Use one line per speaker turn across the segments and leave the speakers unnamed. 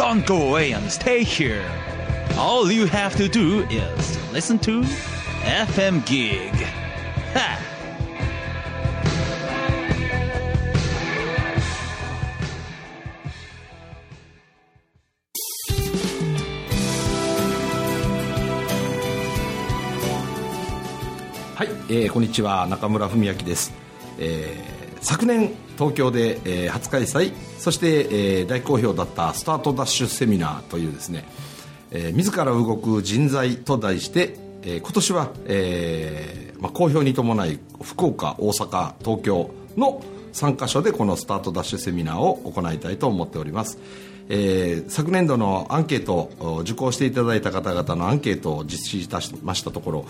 Don't go away and stay here. All you have to do is listen to FM Gig. Ha!
はい、えーこんにちは中村文明です、えー昨年東京で、えー初開催そして、えー大好評だったスタートダッシュセミナーというですね、えー自ら動く人材と題して、えー今年は、えーまあ、好評に伴い福岡大阪東京の3カ所でこのスタートダッシュセミナーを行いたいと思っております。えー昨年度のアンケート受講していただいた方々のアンケートを実施いたしましたところ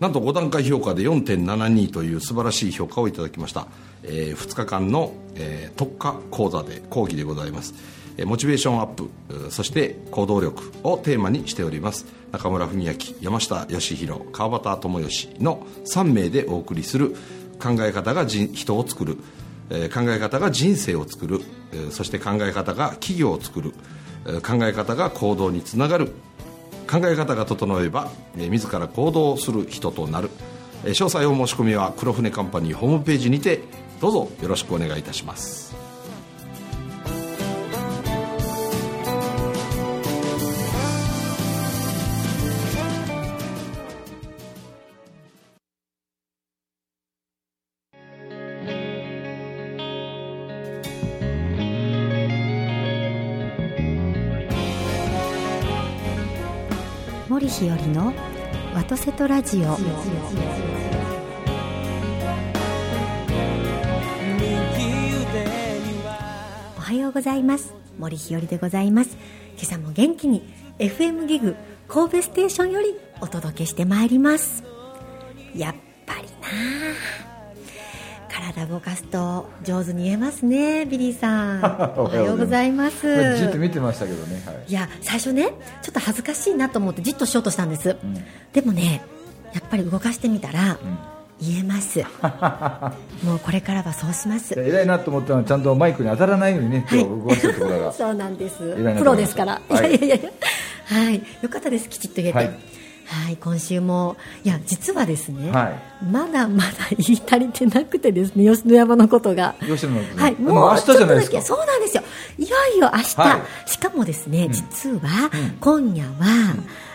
なんと5段階評価で4.72という素晴らしい評価をいただきました、え2日間の、えー特化講座で講義でございます。えーモチベーションアップそして行動力をテーマにしております。中村文明山下義弘川端智義の3名でお送りする考え方が人を作るえ考え方が人生を作る、そして考え方が企業を作る、考え方が行動につながる。考え方が整えば、え自ら行動する人となる、え詳細お申し込みは黒船カンパニーホームページにてどうぞよろしくお願いいたします。
森日和のワトセトラジオ。おはようございます。森日和でございます。今朝も元気に FM ギグ神戸ステーションよりお届けしてまいります。やっぱりなあ体動かすと上手に言えますねビリーさん。おはようございます。
じっと見てましたけどね、はい。
いや最初ねちょっと恥ずかしいなと思ってじっとしようとしたんです、でもねやっぱり動かしてみたら、言えます。もうこれからはそうします。
偉いなと思ったのはちゃんとマイクに当たらないようにね、
はい。
動かしところが。
そうなんです。プロですから、
はい。
い、やいやいや。はい。よかったです。きちっと言えて。
は
はいい、今週もいや実はですね、
は
まだまだ言い足りてなくてですね吉野山のことが。
吉野のことね。
はい、
もう明日じゃないですか。
そうなんですよ。いよいよ明日、
は
しかもですね、実は、
うん。
今夜は、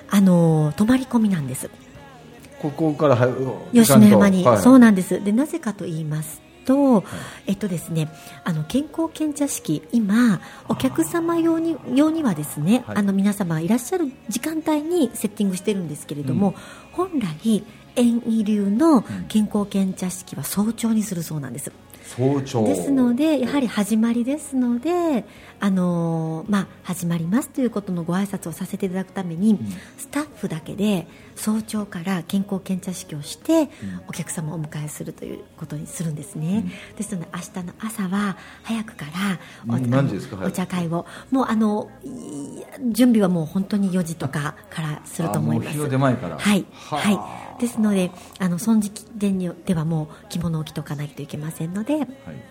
あの泊まり込みなんです。
ここからは
吉野山に、
はい。
そうなんです。でなぜかと言いますと、えっとですね、あの健康検査式今お客様用に用にはですね、
はい。
あの皆様いらっしゃる時間帯にセッティングしてるんですけれども、本来遠医流の健康検査式は早朝にするそうなんです。
早朝。
ですのでやはり始まりですので、あのーまあ、始まりますということのご挨拶をさせていただくために、スタッフだけで早朝から健康検査式をして、お客様をお迎えするということにするんですね、ですので明日の朝は早くからお茶会をもうあのい準備はもう本当に4時とかからすると思います。
あもう日の出前から。
はい、
は
い、ですのであのその時期ではもう着物を着ておかないといけませんので、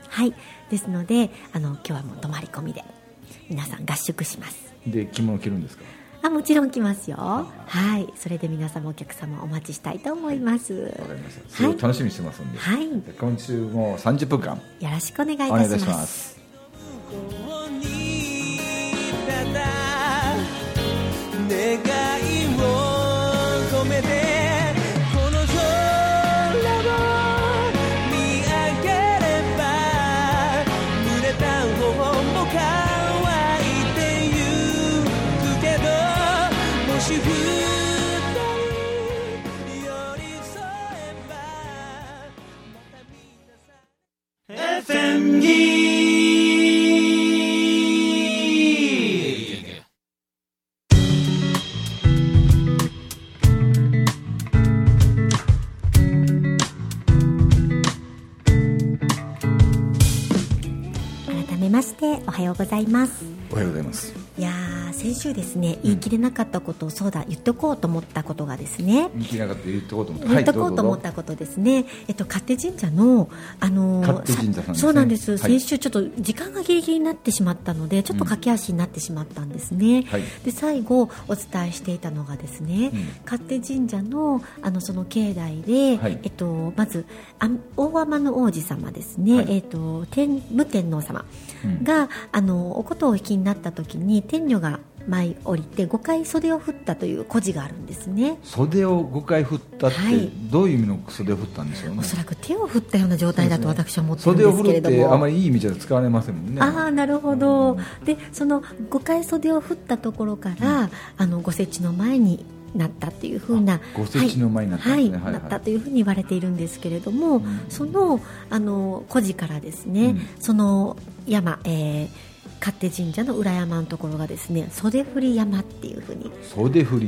はい。ですのであの今日はもう泊まり込みで皆さん合宿します。
で着物着るんですか？
あもちろん来ますよ。はい。それで皆様お客様お待ちしたいと思います。
わかりました。すごい楽しみにしてますんで、
はい。
で今週も30分間
よろしくお願いい
お願いいたし
ます。
ます
願いし
ておはようございます。
おはようございます。
いやー先週ですね言い切れなかったことをそうだ言っておこうと思ったことがですね、
見切れなかった言ってこうと思って
言っとこうと思っ
はい
たことですね、えっと、勝手神社の、あのー
勝手神社さんですね。
そうなんです、
はい。
先週ちょっと時間がギリギリになってしまったのでちょっと駆け足になってしまったんですね、
はい。
で最後お伝えしていたのがですね、
うん。
勝手神社のあのその境内で、
はい。
えっと、まずあ大天の王子様ですね、
はい。
えっと、天武天皇様
うん。
が、あのお琴をお引きになった時に天女が舞い降りて5回袖を振ったという故事があるんですね。
袖を5回振ったって、
はい。
どういう意味の袖を振ったんでしょうね。
おそらく手を振ったような状態だと私は思ってるんですけれども、
てあまりいい意味じゃ使われませんもんね。
ああなるほど、でその5回袖を振ったところから、あのご設置の前になったっていうふうな
あご設置の前になったね。はいはい
なったというふうに言われているんですけれども、そのあの故事からですね、
うん。
その山、えー勝手神社の裏山のところがですね袖振り山っていうふうに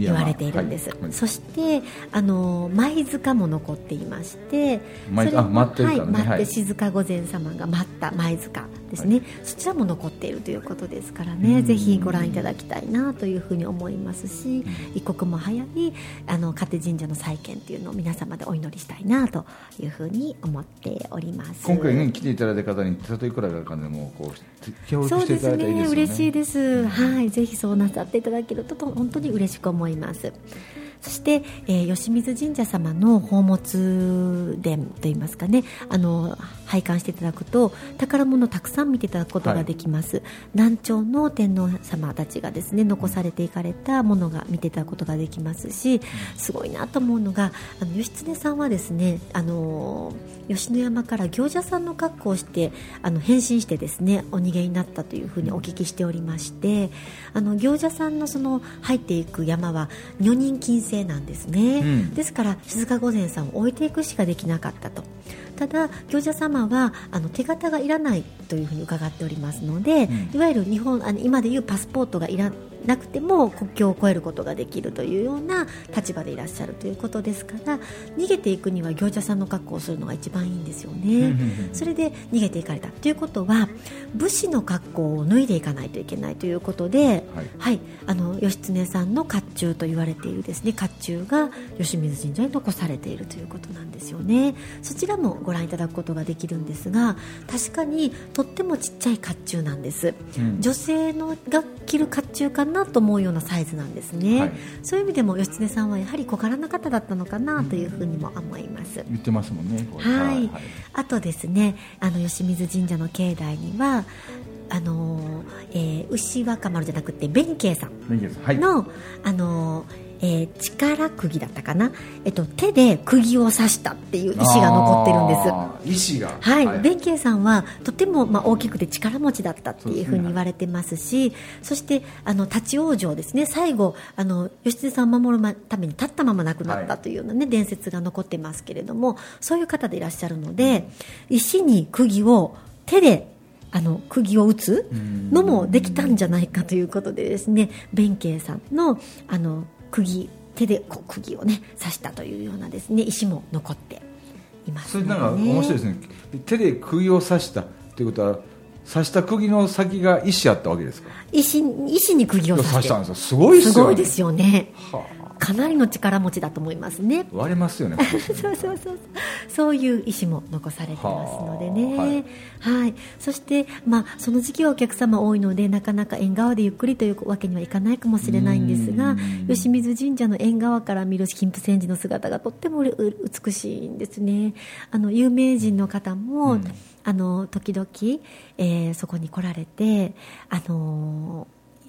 言われているんです、
はい。はい。
そしてあの舞塚も残っていまして
舞
それも
あ舞って
はい、舞って
はい。
静御前様が舞った舞塚ですね、そちらも残っているということですからね、ぜひご覧いただきたいなというふうに思いますし、一刻も早いあの勝手神社の再建というのを皆様でお祈りしたいなというふうに思っております。
今回ね来ていただいた方にたとえいくらかでもこう協力してい
そうですね
ただいたらいいですよね。
嬉しいです、はい。ぜひそうなさっていただけるとと本当に嬉しく思いますそして、えー吉水神社様の宝物殿といいますかねあの拝観していただくと宝物をたくさん見ていただくことができます、南朝の天皇様たちがですね残されていかれたものが見ていただくことができますしすごいなと思うのがあの義経さんはですねあの吉野山から行者さんの格好をしてあの変身してですねお逃げになったというふうにお聞きしておりましてあの行者さんのその入っていく山は女人禁制なんですね、
うん。
ですから静御前さんを置いていくしかできなかったとただ行者様はあの手形がいらないというふうに伺っておりますので、
うん。
いわゆる日本あの今でいうパスポートがいらなくても国境を越えることができるというような立場でいらっしゃるということですから逃げていくには行者さんの格好をするのが一番いいんですよね。それで逃げていかれたということは武士の格好を脱いでいかないといけないということで、
はい。
はい、あの義経さんの甲冑と言われているですね甲冑が吉水神社に残されているということなんですよね。そちらもご覧いただくことができるんですが確かにとってもちっちゃい甲冑なんです、
うん。
女性のが着る甲冑かなと思うようなサイズなんですね、
はい。
そういう意味でも義経さんはやはり小柄な方だったのかなというふうにも思います、
言ってますもんねこれ
はい、あとですねあの吉水神社の境内にはあのーえー牛若丸じゃなくて弁慶さん
いいですはい。
の、あのーえー力釘だったかな、えっと、手で釘を刺したっていう石が残ってるんです。
石が。
はい、弁慶さんはとてもまあ大きくて力持ちだったっていうふうに言われてますしそしてあの立ち往生ですね。最後あの義経さんを守るために立ったまま亡くなったというような、ね伝説が残ってますけれどもそういう方でいらっしゃるので石に釘を手であの釘を打つのもできたんじゃないかということでですね弁慶さんのあの釘手でこう釘をね刺したというようなですね石も残っています
それなんか面白いですね。手で釘を刺したということは刺した釘の先が石あったわけですか？
石石に釘を刺し
たんですよ。すごいっすよね。
すごいですよね。
は
かなりの力持ちだと思いますね。
あ割れますよね
そうそうそうそう。いう石も残されてますのでね。はい、そして、まあ、その時期はお客様多いのでなかなか縁側でゆっくりというわけにはいかないかもしれないんですが吉水神社の縁側から見る金峰山寺の姿がとってもうう美しいんですね。あの有名人の方も、あの時々、えーそこに来られてあの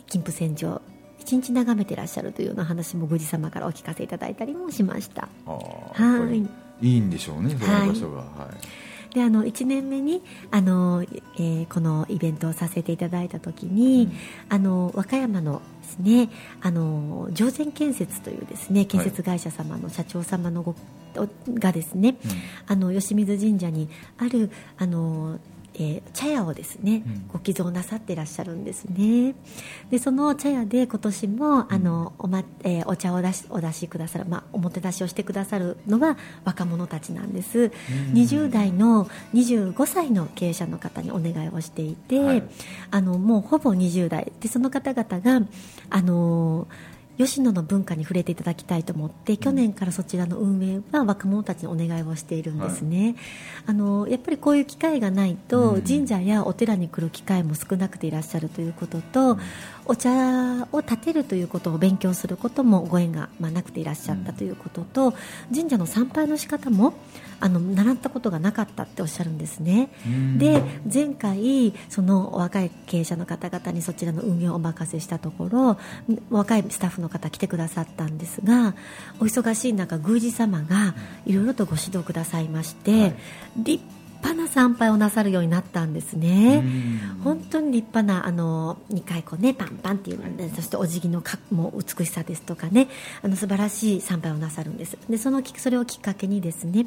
金峰山寺を一日眺めてらっしゃるというような話も宮司様からお聞かせいただいたりもしました。はい。
いいんでしょうねその場所が。はい。
であの1年目にあの、えーこのイベントをさせていただいた時に、あの和歌山のですねあの上善建設というですね建設会社様の社長様のご、がですね、あの吉水神社にあるあのえー茶屋をですね、ご寄贈なさっていらっしゃるんですね。でその茶屋で今年もあのお,、まえーお茶を出しお出しくださる、まあ、おもてなしをしてくださるのは若者たちなんです、20代の25歳の経営者の方にお願いをしていて、
はい。
あのもうほぼ20代。でその方々があの吉野の文化に触れていただきたいと思って去年からそちらの運営は若者たちにお願いをしているんですね、あのやっぱりこういう機会がないと神社やお寺に来る機会も少なくていらっしゃるということと、お茶を立てるということを勉強することもご縁が、まあ、なくていらっしゃったということと、神社の参拝の仕方もあの習ったことがなかったっておっしゃるんですね、で前回その若い経営者の方々にそちらの運営をお任せしたところ若いスタッフの方来てくださったんですがお忙しい中宮司様がいろいろとご指導くださいまして、立派な参拝をなさるようになったんですね。本当に立派なあの2回こうねパンパンっていうのでそしてお辞儀のかもう美しさですとかねあの素晴らしい参拝をなさるんです。でそのきそれをきっかけにですね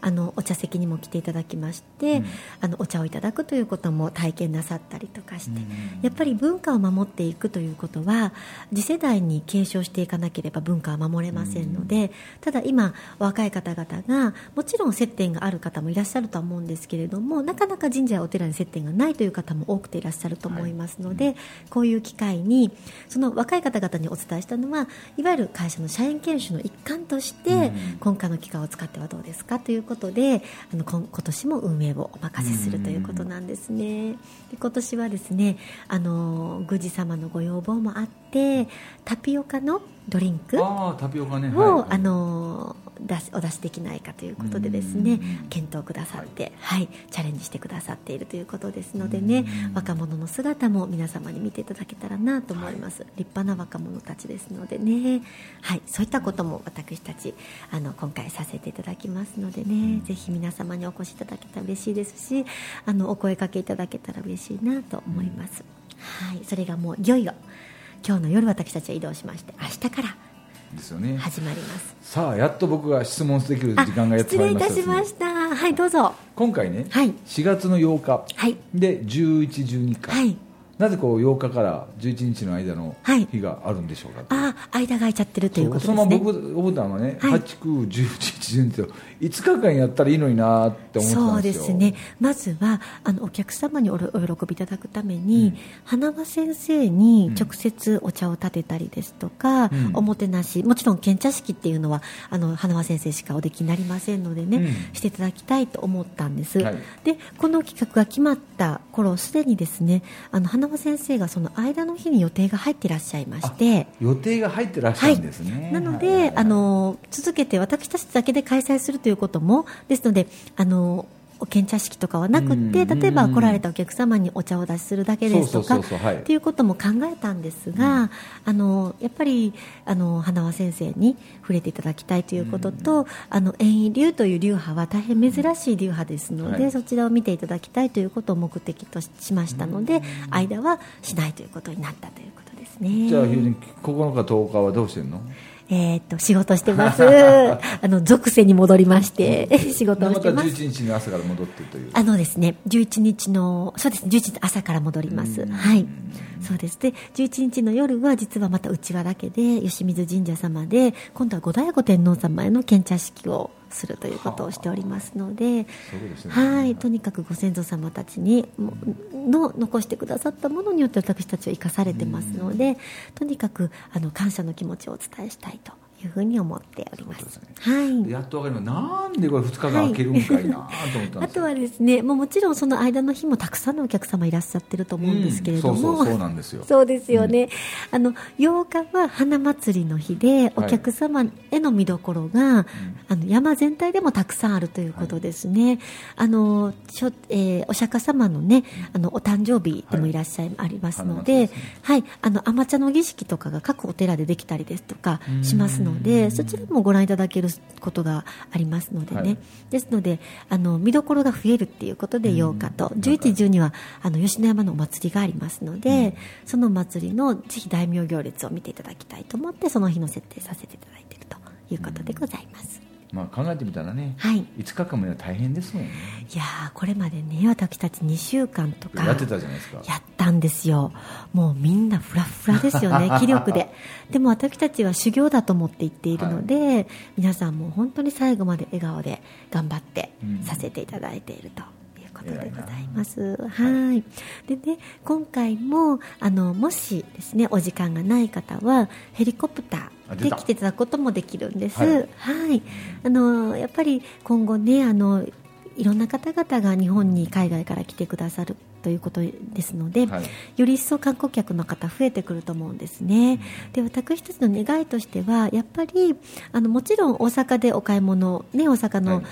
あのお茶席にも来ていただきまして、あのお茶をいただくということも体験なさったりとかして、やっぱり文化を守っていくということは次世代に継承していかなければ文化は守れませんので、ただ今若い方々がもちろん接点がある方もいらっしゃるとは思うんですけれどもなかなか神社やお寺に接点がないという方も多くていらっしゃると思いますので、こういう機会にその若い方々にお伝えしたのはいわゆる会社の社員研修の一環として、今回の機会を使ってはどうですかということであの今今年も運営をお任せするということなんですね。で今年はですねあの宮司様のご要望もあってタピオカのドリンク
ああタピオカね。
を、
はい。
あの出しお出しできないかということでですね検討くださって、はいチャレンジしてくださっているということですのでね若者の姿も皆様に見ていただけたらなと思います、立派な若者たちですのでね、はい、そういったことも私たちあの今回させていただきますのでね、ぜひ皆様にお越しいただけたら嬉しいですしあのお声かけいただけたら嬉しいなと思います、はい、それがもういよいよ今日の夜私たちは移動しまして明日から
ですよね。
始まります。
さあやっと僕が質問できる時間がやって
失
まいりました。
礼いたしました。はいどうぞ。
今回ね、
はい。
4月の8日。
はい。
で1112回、
はい
なぜこう8日から11日の間の
はい。
日があるんでしょうか、
ああ間が空いちゃってるということ
そ
ですね。
のまま僕思ったのはね、
はい。
8、9、11、12と5日間やったらいいのになって思ってた
そうん
でよ。
ですすね。まずはあのお客様におろお喜びいただくために、花輪先生に直接お茶を立てたりですとか、
うん。
おもてなしもちろん献茶式っていうのはあの花輪先生しかおできになりませんのでね、
うん。
していただきたいと思ったんです、
はい。
でこの企画が決まった頃すでにですねあの花輪先生がその間の日に予定が入っていらっしゃいまして。
予定が入ってらっしゃるんですね、
なので、
はいはいはい。
あの続けて私たちだけで開催するということもですのであのお献茶式とかはなくって
うん
例えば来られたお客様にお茶をお出しするだけですとかっていうことも考えたんですが、あのやっぱりあの花輪先生に触れていただきたいということと、あの縁意流という流派は大変珍しい流派ですので、
はい。
そちらを見ていただきたいということを目的とししましたので、間はしないということになったということですね。
じゃあ、ひゅうじ9日、10日はどうしてんの？
えーっと仕事してます。あの属性に戻りまして仕事を
ま
したてます。
11日の朝から戻ってという。
あのですね、11日の、そうですね、11日朝から戻ります。はい。そうです。で、11日の夜は実はまた内輪だけで、吉水神社様で、今度は五醍醐天皇様への献茶式をするということをしておりますので、
ね。
はい。とにかくご先祖様たちに、もの残してくださったものによって私たちは生かされてますので、とにかく、あの、感謝の気持ちをお伝えしたいというふうに思っております。
すね。
はい。
やっとわかります。なんでこれ2日間空けるんかいな。と思ったんですよ
あとはですね、もうもちろんその間の日もたくさんのお客様いらっしゃってると思うんですけれども、
うん。そうそうそうなんですよ。
そうですよね。あの8日は花祭りの日で、お客様への見どころが、あの山全体でもたくさんあるということですね。あのしょえーお釈迦様のね、あのお誕生日でもいらっしゃい、ありますので、はい、あの甘茶の儀式とかが各お寺でできたりですとかしますので、そちらもご覧いただけることがありますのでね。
はい。
ですのであの見どころが増えるっていうことで8日と。11、12はあの吉野山のお祭りがありますので、その祭りのぜひ大名行列を見ていただきたいと思ってその日の設定させていただいているということでございます。
まあ、考えてみたらね、
はい。
5日間も大変ですもんね。
いやーこれまでね私たち2週間とか
やってたじゃないですか。
やったんですよ。もうみんなフラフラですよね 気力で。でも私たちは修行だと思って言っているので、皆さんも本当に最後まで笑顔で頑張って
うん。
させていただいていると。いうことでございます、はい。でね今回もあのもしですねお時間がない方はヘリコプターで来ていただくこともできるんです。
はい。
はい、あのやっぱり今後ねあのいろんな方々が日本に海外から来てくださるということですので、
はい。
より一層観光客の方増えてくると思うんですね。で私たちの願いとしてはやっぱりあのもちろん大阪でお買い物ね大阪の、
はい。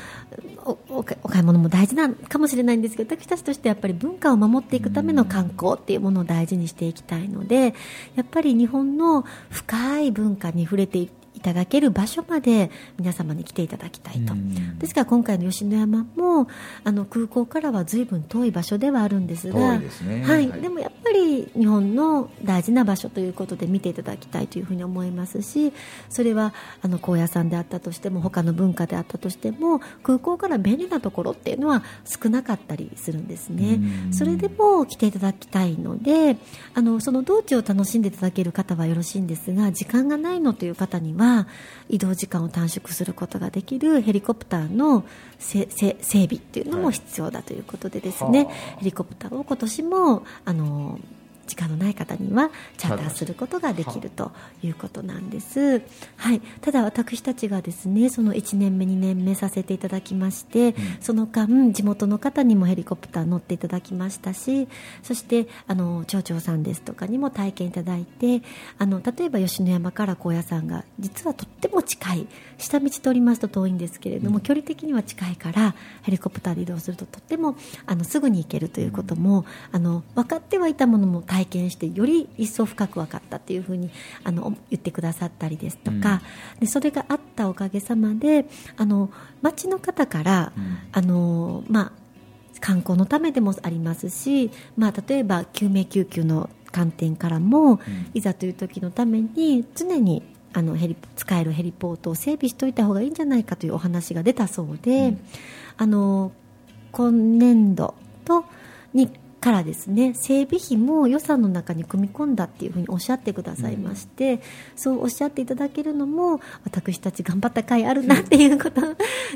おおお買い物も大事なのかもしれないんですけど私たちとしてやっぱり文化を守っていくための観光っていうものを大事にしていきたいのでやっぱり日本の深い文化に触れていただける場所まで皆様に来ていただきたいと。
うん。
ですから今回の吉野山もあの空港からは随分遠い場所ではあるんですがはい。でもやっぱり日本の大事な場所ということで見ていただきたいというふうに思いますしそれはあの高野山であったとしても他の文化であったとしても空港から便利なところっていうのは少なかったりするんですね。
うん。
それでも来ていただきたいのであのその道中を楽しんでいただける方はよろしいんですが時間がないのという方には移動時間を短縮することができるヘリコプターの整備っていうのも必要だということでですね、
はあ。
ヘリコプターを今年もあの時間のない方にはチャーターすることができるということなんです、はい、ただ私たちがですねその1年目2年目させていただきまして、その間地元の方にもヘリコプター乗っていただきましたしそしてあの町長さんですとかにも体験いただいてあの例えば吉野山から高野山が実はとっても近い下道通りますと遠いんですけれども、距離的には近いからヘリコプターで移動するととってもあのすぐに行けるということも、あの分かってはいたものも体験してより一層深く分かったというふうにあの言ってくださったりですとか、でそれがあったおかげさまであの町の方から、
うん。
あのまあ観光のためでもありますし、まあ、例えば救命救急の観点からも、いざという時のために常にあのヘリ使えるヘリポートを整備しておいた方がいいんじゃないかというお話が出たそうで、あの今年度とにからですね整備費も予算の中に組み込んだっていうふうにおっしゃってくださいまして、そうおっしゃっていただけるのも私たち頑張った甲斐あるなっていうこと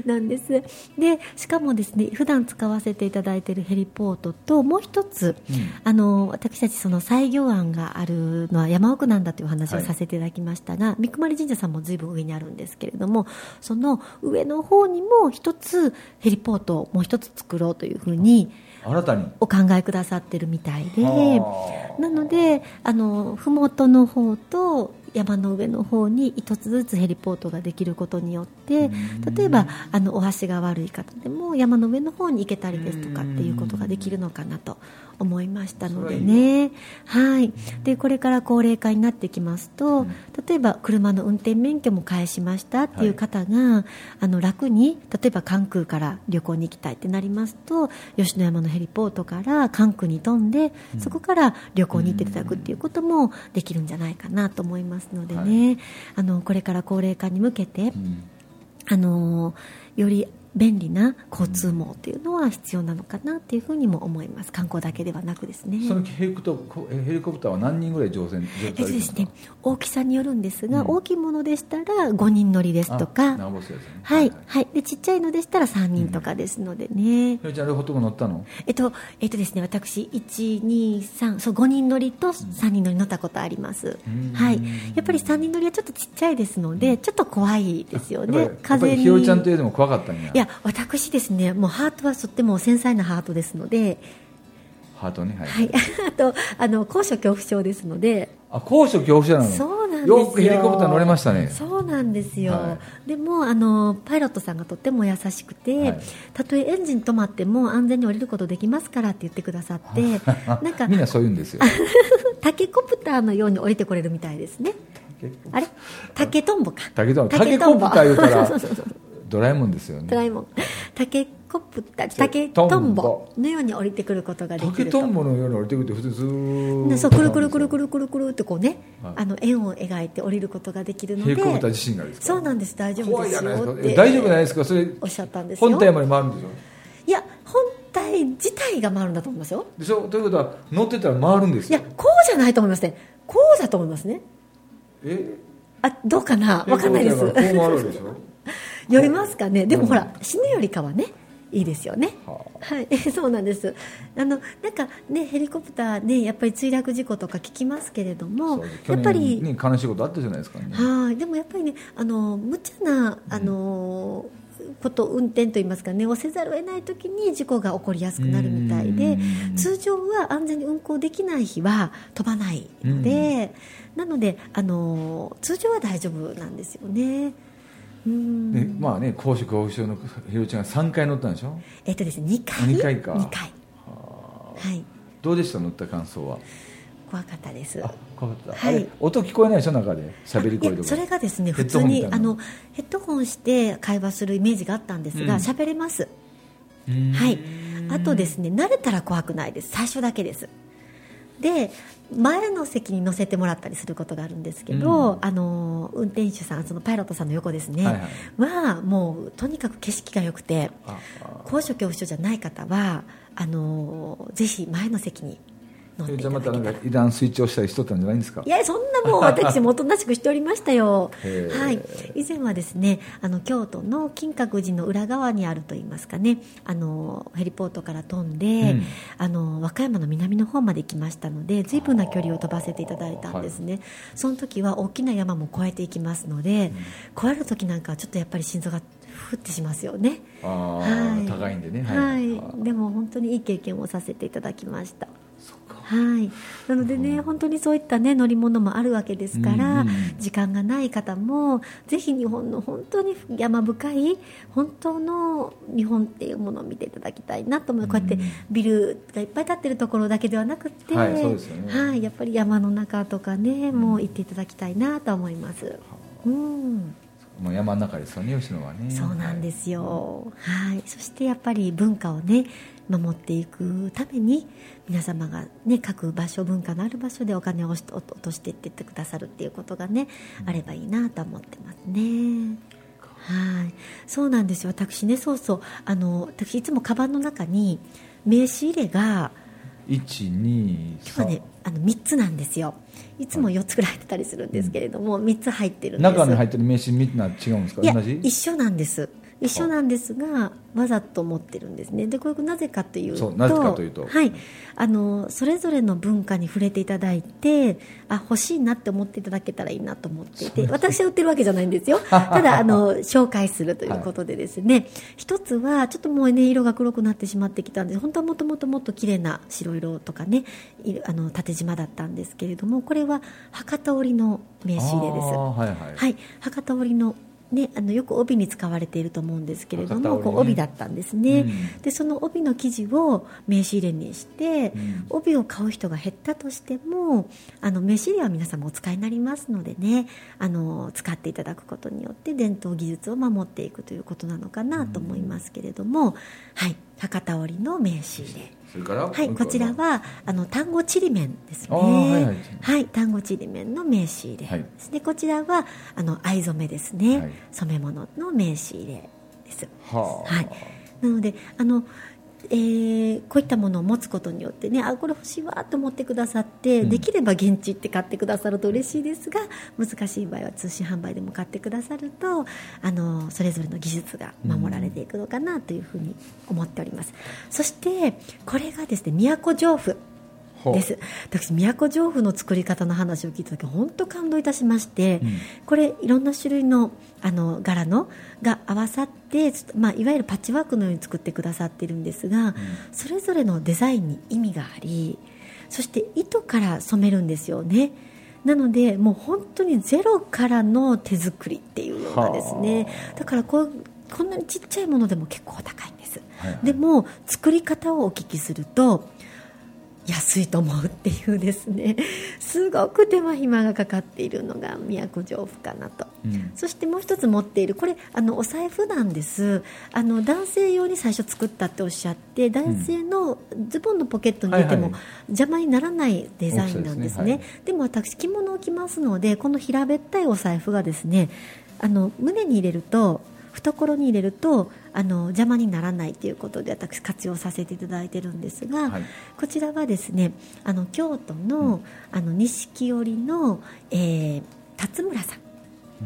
なんです。でしかもですね普段使わせていただいているヘリポートともう一つ、あの私たちその採業案があるのは山奥なんだという話をさせていただきましたが、三熊神社さんもずいぶん上にあるんですけれどもその上の方にも一つヘリポートをもう一つ作ろうというふうに
新たに。
お考えくださってるみたいで。
はあ。
なのであの麓の方と山の上の方に一つずつヘリポートができることによって例えばあのお足が悪い方でも山の上の方に行けたりですとかっていうことができるのかなと思いましたのでね。はい。でこれから高齢化になってきますと例えば車の運転免許も返しましたっていう方が、あの楽に例えば関空から旅行に行きたいってなりますと吉野山のヘリポートから関空に飛んで、そこから旅行に行っていただくっていうこともできるんじゃないかなと思いますのでね、あのこれから高齢化に向けて、
うん。
あのより便利な交通網っていうのは必要なのかなっていうふうにも思います。観光だけではなくですね。
そのヘリコプターは何人ぐらい乗船乗
えっと
船
ですね、大きさによるんですが、
うん。
大きいものでしたら5人乗りですとか、
ね。
はい、はい、でちっちゃいのでしたら3人とかですのでね、
ひろちゃん両方とも乗ったの？
えっと、えっとですね、私、1、2、3、そう、5人乗りと3人乗り乗ったことあります。
うん。
はい。やっぱり3人乗りはちょっとちっちゃいですので、ちょっと怖いですよね。風に。
りひろちゃんといえども怖かったんや。
いや、私ですね、もうハートはとっても繊細なハートですので、
ハートねはい、
はい。あと、あの、高所恐怖症ですので、
あ高所恐怖症なの？
そうなんですよ。
よくヘリコプター乗れましたね。
そうなんですよ、
は
でもあのパイロットさんがとっても優しくて、
はい。
たとえエンジン止まっても安全に降りることできますからって言ってくださって なんか
みんなそう言うんですよ。
タケコプターのように降りてこれるみたいですね。あれ？タケトンボか。
タケトンボ。
タケ
タケコプター言うたらドラえもんですよね。
ドラえもん。タケコプター竹
トンボ
トンボ。のように降りてくることができ
竹
ると
トンボのように降りてくるって普通ずー
そうくるくるくるくるくるくるってこうね、
はい
あの円を描いて降りることができるので
ヘリコプター自身がですか
そうなんです大丈夫です
怖いじゃないです
よって
大丈夫ないですかそれ
おっしゃったんですよ
本体まで回るんでしょ
いや本体自体が回るんだと思いますよ
でしょということは乗ってたら回るんですよ
いやこうじゃないと思いますねこうだと思いますね
え
あどうかなわかんないです
こう回るでしょ
酔いますかね。でも
うん
ほら死ぬよりかはねいいですよね。
は
はい。そうなんです。あのなんかねヘリコプターねやっぱり墜落事故とか聞きますけれどもやっぱり
去年に悲しいことあったじゃないですかね。
はい。でもやっぱりねあの無茶なあの、こと運転といいますかねをせざるを得ない時に事故が起こりやすくなるみたいで
うん。
通常は安全に運行できない日は飛ばないので、なのであの通常は大丈夫なんですよね。うん。
でまあね高所恐怖症のひろちゃんが3回乗ったんでしょ？
えっとですね2回。
二回か。
二回。はい。
どうでした？乗った感想は？
怖かったです。
あ怖かった、
はい。
音聞こえないでしょ？中で。喋り
い
声とか。
やそれがですね
ヘ
普通にあのヘッドホンして会話するイメージがあったんですが
うん。
喋、れます。
うん。
はい。あとですね慣れたら怖くないです。最初だけですで前の席に乗せてもらったりすることがあるんですけど、
うん。
あの運転手さんそのパイロットさんの横ですね、
はいはい。
はもうとにかく景色が良くて高所恐怖症じゃない方はあのぜひ前の席に乗ってい
ひろちゃんまたなんかイランスイッチをしたりしとったんじゃないんですか？
いやそんなもう私もおとなしくしておりましたよ。はい。以前はですねあの京都の金閣寺の裏側にあるといいますかね。あのヘリポートから飛んで、
うん。
あの和歌山の南の方まで行きましたので随分な距離を飛ばせていただいたんですね、その時は大きな山も越えていきますので、越える時なんかはちょっとやっぱり心臓がふってしますよね。
ああ、
はい。
高いんでね。
はい、
あ
でも本当にいい経験をさせていただきましたはい、なのでね、本当にそういった、ね、乗り物もあるわけですから、
うんうん。
時間がない方もぜひ日本の本当に山深い本当の日本っていうものを見ていただきたいなと思う、こうやってビルがいっぱい建ってるところだけではなくて、
はいそうですよね。
はいやっぱり山の中とかね、もう行っていただきたいなと思います。うん。
もう山の中ですよね吉野はね。
そうなんですすよ、はい、そしてやっぱり文化をね守っていくために皆様が、ね、各場所文化のある場所でお金を落としていってってくださるっていうことがね、あればいいなと思ってますね。はい、そうなんですよ。私ね、そうそう、あの、私いつもカバンの中に名刺入れが。
一二
今日はね
三、
あの三つなんですよ。いつも四つぐらい入ってたりするんですけれども、三つ入ってるんです。
中に入ってる名刺みんな違うんですか？同じ？
一緒なんです一緒なんですがわざと持ってるんですね。でこれなぜかというと
なぜかというと。
はい、あのそれぞれの文化に触れていただいてあ欲しいなって思っていただけたらいいなと思っていて私は売ってるわけじゃないんですよ。ただあの紹介するということでですね、一つはちょっともうね色が黒くなってしまってきたんで本当はもともともっと綺麗な白色とかねいあの縦縞だったんですけれどもこれは博多織の名刺入れです。
はいはい、
はい、博多織の,、ね、あのよく帯に使われていると思うんですけれども、
ね。
こう帯だったんですね、
うん。
でその帯の生地を名刺入れにして、
うん。
帯を買う人が減ったとしてもあの名刺入れは皆様お使いになりますのでねあの使っていただくことによって伝統技術を守っていくということなのかなと思いますけれども、はい、博多織の名刺入れ。
それから？
はい、こちらはあの単語ちりめんですね。
はいはい
はい、単語ちりめんの名刺入れ
はい
ですね。こちらはあの藍染めですね。
はい
染め物の名刺入れです。
はあ、
はい。なのであの。えーこういったものを持つことによってねあこれ欲しいわと思ってくださって、
うん。
できれば現地行って買ってくださると嬉しいですが難しい場合は通信販売でも買ってくださるとあのそれぞれの技術が守られていくのかなというふうに思っております、そしてこれがですね都城府です。私都城府の作り方の話を聞いた時本当感動いたしまして、
うん。
これいろんな種類のあの柄のが合わさって、まあ、いわゆるパッチワークのように作ってくださっているんですが、それぞれのデザインに意味がありそして糸から染めるんですよね。なのでもう本当にゼロからの手作りっていうようなですね。だからこうこんなにちっちゃいものでも結構高いんです、
はいはい。
でも作り方をお聞きすると安いと思うっていうですね。すごく手間暇がかかっているのが都城府かなと、
うん。
そしてもう一つ持っているこれあのお財布なんです。あの男性用に最初作ったっておっしゃって男性のズボンのポケットに入れても
はいはい
邪魔にならないデザインなんですね。
大きさですねはい。
でも私着物を着ますのでこの平べったいお財布がですねあの胸に入れると懐に入れるとあの邪魔にならないということで私活用させていただいてるんですが、
はい。
こちらはですねあの京都の,、あの錦織の、えー辰村さん。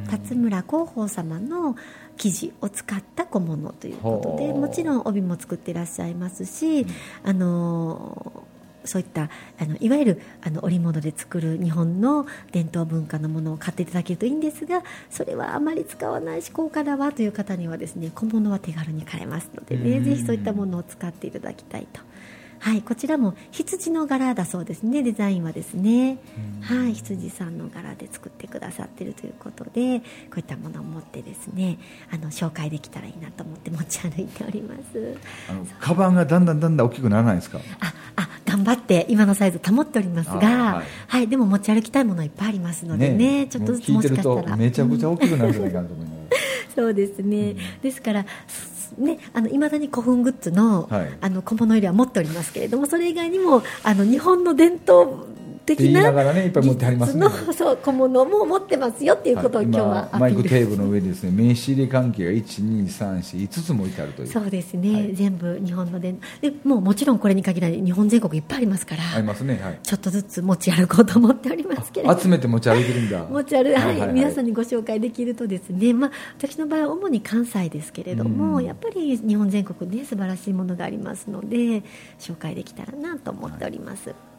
辰村広報様の生地を使った小物ということでもちろん帯も作っていらっしゃいますし、あのそういったあのいわゆるあの織物で作る日本の伝統文化のものを買っていただけるといいんですがそれはあまり使わないし高価だわという方にはですね小物は手軽に買えますのでね
うん
ぜひそういったものを使っていただきたいと。はい、こちらも羊の柄だそうですね。デザインはですね、はい、羊さんの柄で作ってくださっているということでこういったものを持ってですねあの紹介できたらいいなと思って持ち歩いております。
あのカバンがだんだんだんだん大きくならないですか？
ああ頑張って今のサイズ保っておりますが、
あ
は
はい。い
でも持ち歩きたいものいっぱいありますのでねちょっとずつもしてかしたら。
めちゃくちゃ大きくなるんじゃないかなと思いながら
そうですね、ですから、すね、あの未だに古墳グッズの,、
はい。
あの小物入れは持っておりますけれども、それ以外にもあの日本の伝統的な
ながらねいっぱい持ってはりますね。
技術のそう小物も持ってますよっていうことを今日はア
マイクテーブルの上にですね名刺入れ関係が12345つも置いてあるという。
そうですね、
はい。
全部日本の伝でもうもちろんこれに限らない日本全国いっぱいありますから、
ありますねはい。
ちょっとずつ持ち歩こうと思っておりますけれども。
集めて持ち歩いてるんだ。
持ち歩いはい、
はい
皆さんにご紹介できるとですね、まあ、私の場合は主に関西ですけれども、
うん。
やっぱり日本全国ね素晴らしいものがありますので紹介できたらなと思っております。はい、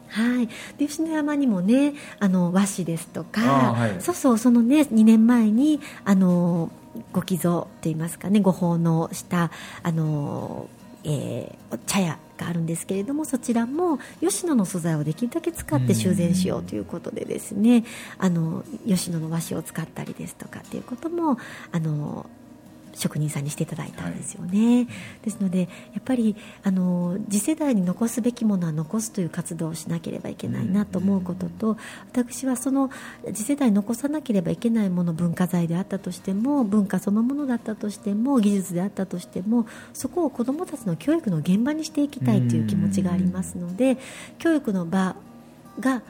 で吉野山にもねあの和紙ですとか、
はい。
そうそうそのね2年前にあのご寄贈といいますかねご奉納したあの、えー茶屋があるんですけれどもそちらも吉野の素材をできるだけ使って修繕しようということでですねあの吉野の和紙を使ったりですとかっていうこともあの職人さんにしていただいたんですよね、ですのでやっぱりあの次世代に残すべきものは残すという活動をしなければいけないなと思うことと、私はその次世代に残さなければいけないもの文化財であったとしても文化そのものだったとしても技術であったとしてもそこを子どもたちの教育の現場にしていきたいという気持ちがありますので教育の場が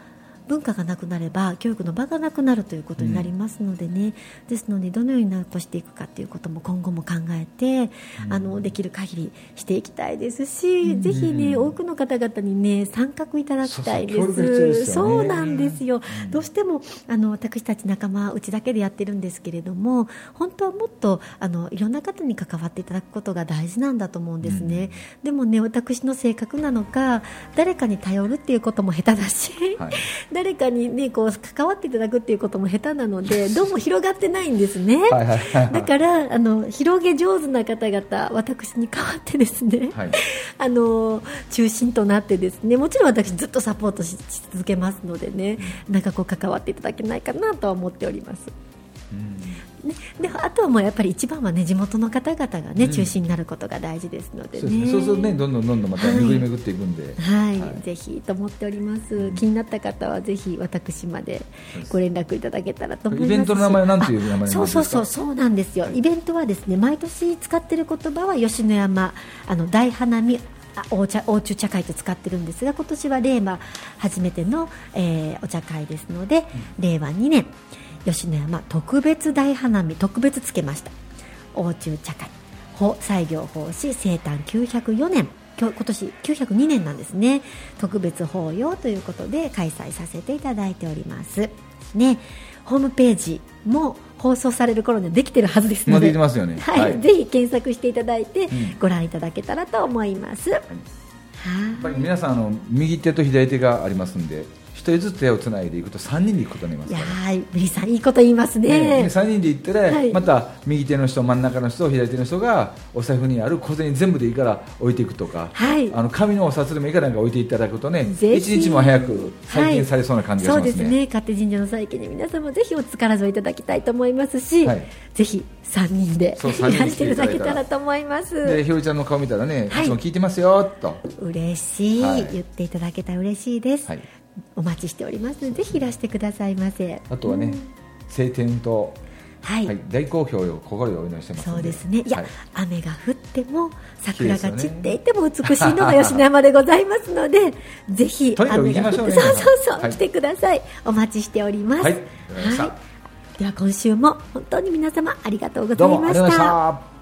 文化がなくなれば教育の場がなくなるということになりますのでね、ですのでどのように残していくかということも今後も考えて、あのできる限りしていきたいですし、ぜひね多くの方々にね参画いただきたいです。
そうね。
なんですよ、どうしてもあの私たち仲間うちだけでやってるんですけれども本当はもっとあのいろんな方に関わっていただくことが大事なんだと思うんですね、でもね私の性格なのか誰かに頼るっていうことも下手だし、
はい
誰かに、ね、こう関わっていただくっていうことも下手なので どうも広がってないんですね。だからあの広げ上手な方々私に代わってですね、
はい。
あの中心となってですねもちろん私ずっとサポートしし続けますのでねなんかこう関わっていただけないかなとは思っております。ね、であとはもうやっぱり一番はね地元の方々がね、中心になることが大事ですのでね。
そうですね。そうするとねどんどんどんどんまた
はい。
巡り巡っていくんで、
はい、
はい。
ぜひと思っております。気になった方はぜひ私までご連絡いただけたらと思います。
イベントの名前は何ていう名前です
そうそうそうそうなんですよ。イベントはですね毎年使ってる言葉は吉野山あの大花見あお茶お中茶会と使ってるんですが今年は令和初めての、えーお茶会ですので、令和2年吉野山特別大花見特別つけました。お中茶会。法西行法師生誕904年。今日今年902年なんですね。特別法要ということで開催させていただいております。ねホームページも放送される頃にはできてるはずですの
まあ
で
ますよね。
はい。
はい。
ぜひ検索していただいて
ん。
ご覧いただけたらと思います、はい。
やっぱり皆さんあの右手と左手がありますんで一人ずつ手をつないでいくと3人で行くことになります
いやーさんいいこと言います
ね。
ね
3人で行ってね、
はい。
また右手の人真ん中の人左手の人がお財布にある小銭全部でいいから置いていくとか、
はい。
あの紙のお札でもいいからなんか置いていただくとね一日も早く再建されそうな感じがしますね,、
はい、そうですね。勝手神社の再建に皆様ぜひお力添えいただきたいと思いますし、
はい。
ぜひ3人で
そう
いらしててい
いただ
けたらと思います。
でひよりちゃんの顔見たらね、
はい。
いつも聞いてますよと。
嬉しい、
はい。
言っていただけたら嬉しいです、
はい
お待ちしておりますのでぜひいらしてくださいませ。
あとはね、晴天と、
はい、
はい、大好評を心よお祈りしてますの
そうですね。いや、
はい。
雨が降っても桜が散っていても美しいのが吉野山でございますので ぜひ雨が降って
ね
そうそうそう、
はい。
来てください。お待ちしております。
はい。
では今週も本当に皆様ありがとうございまし
もありがとうございましたた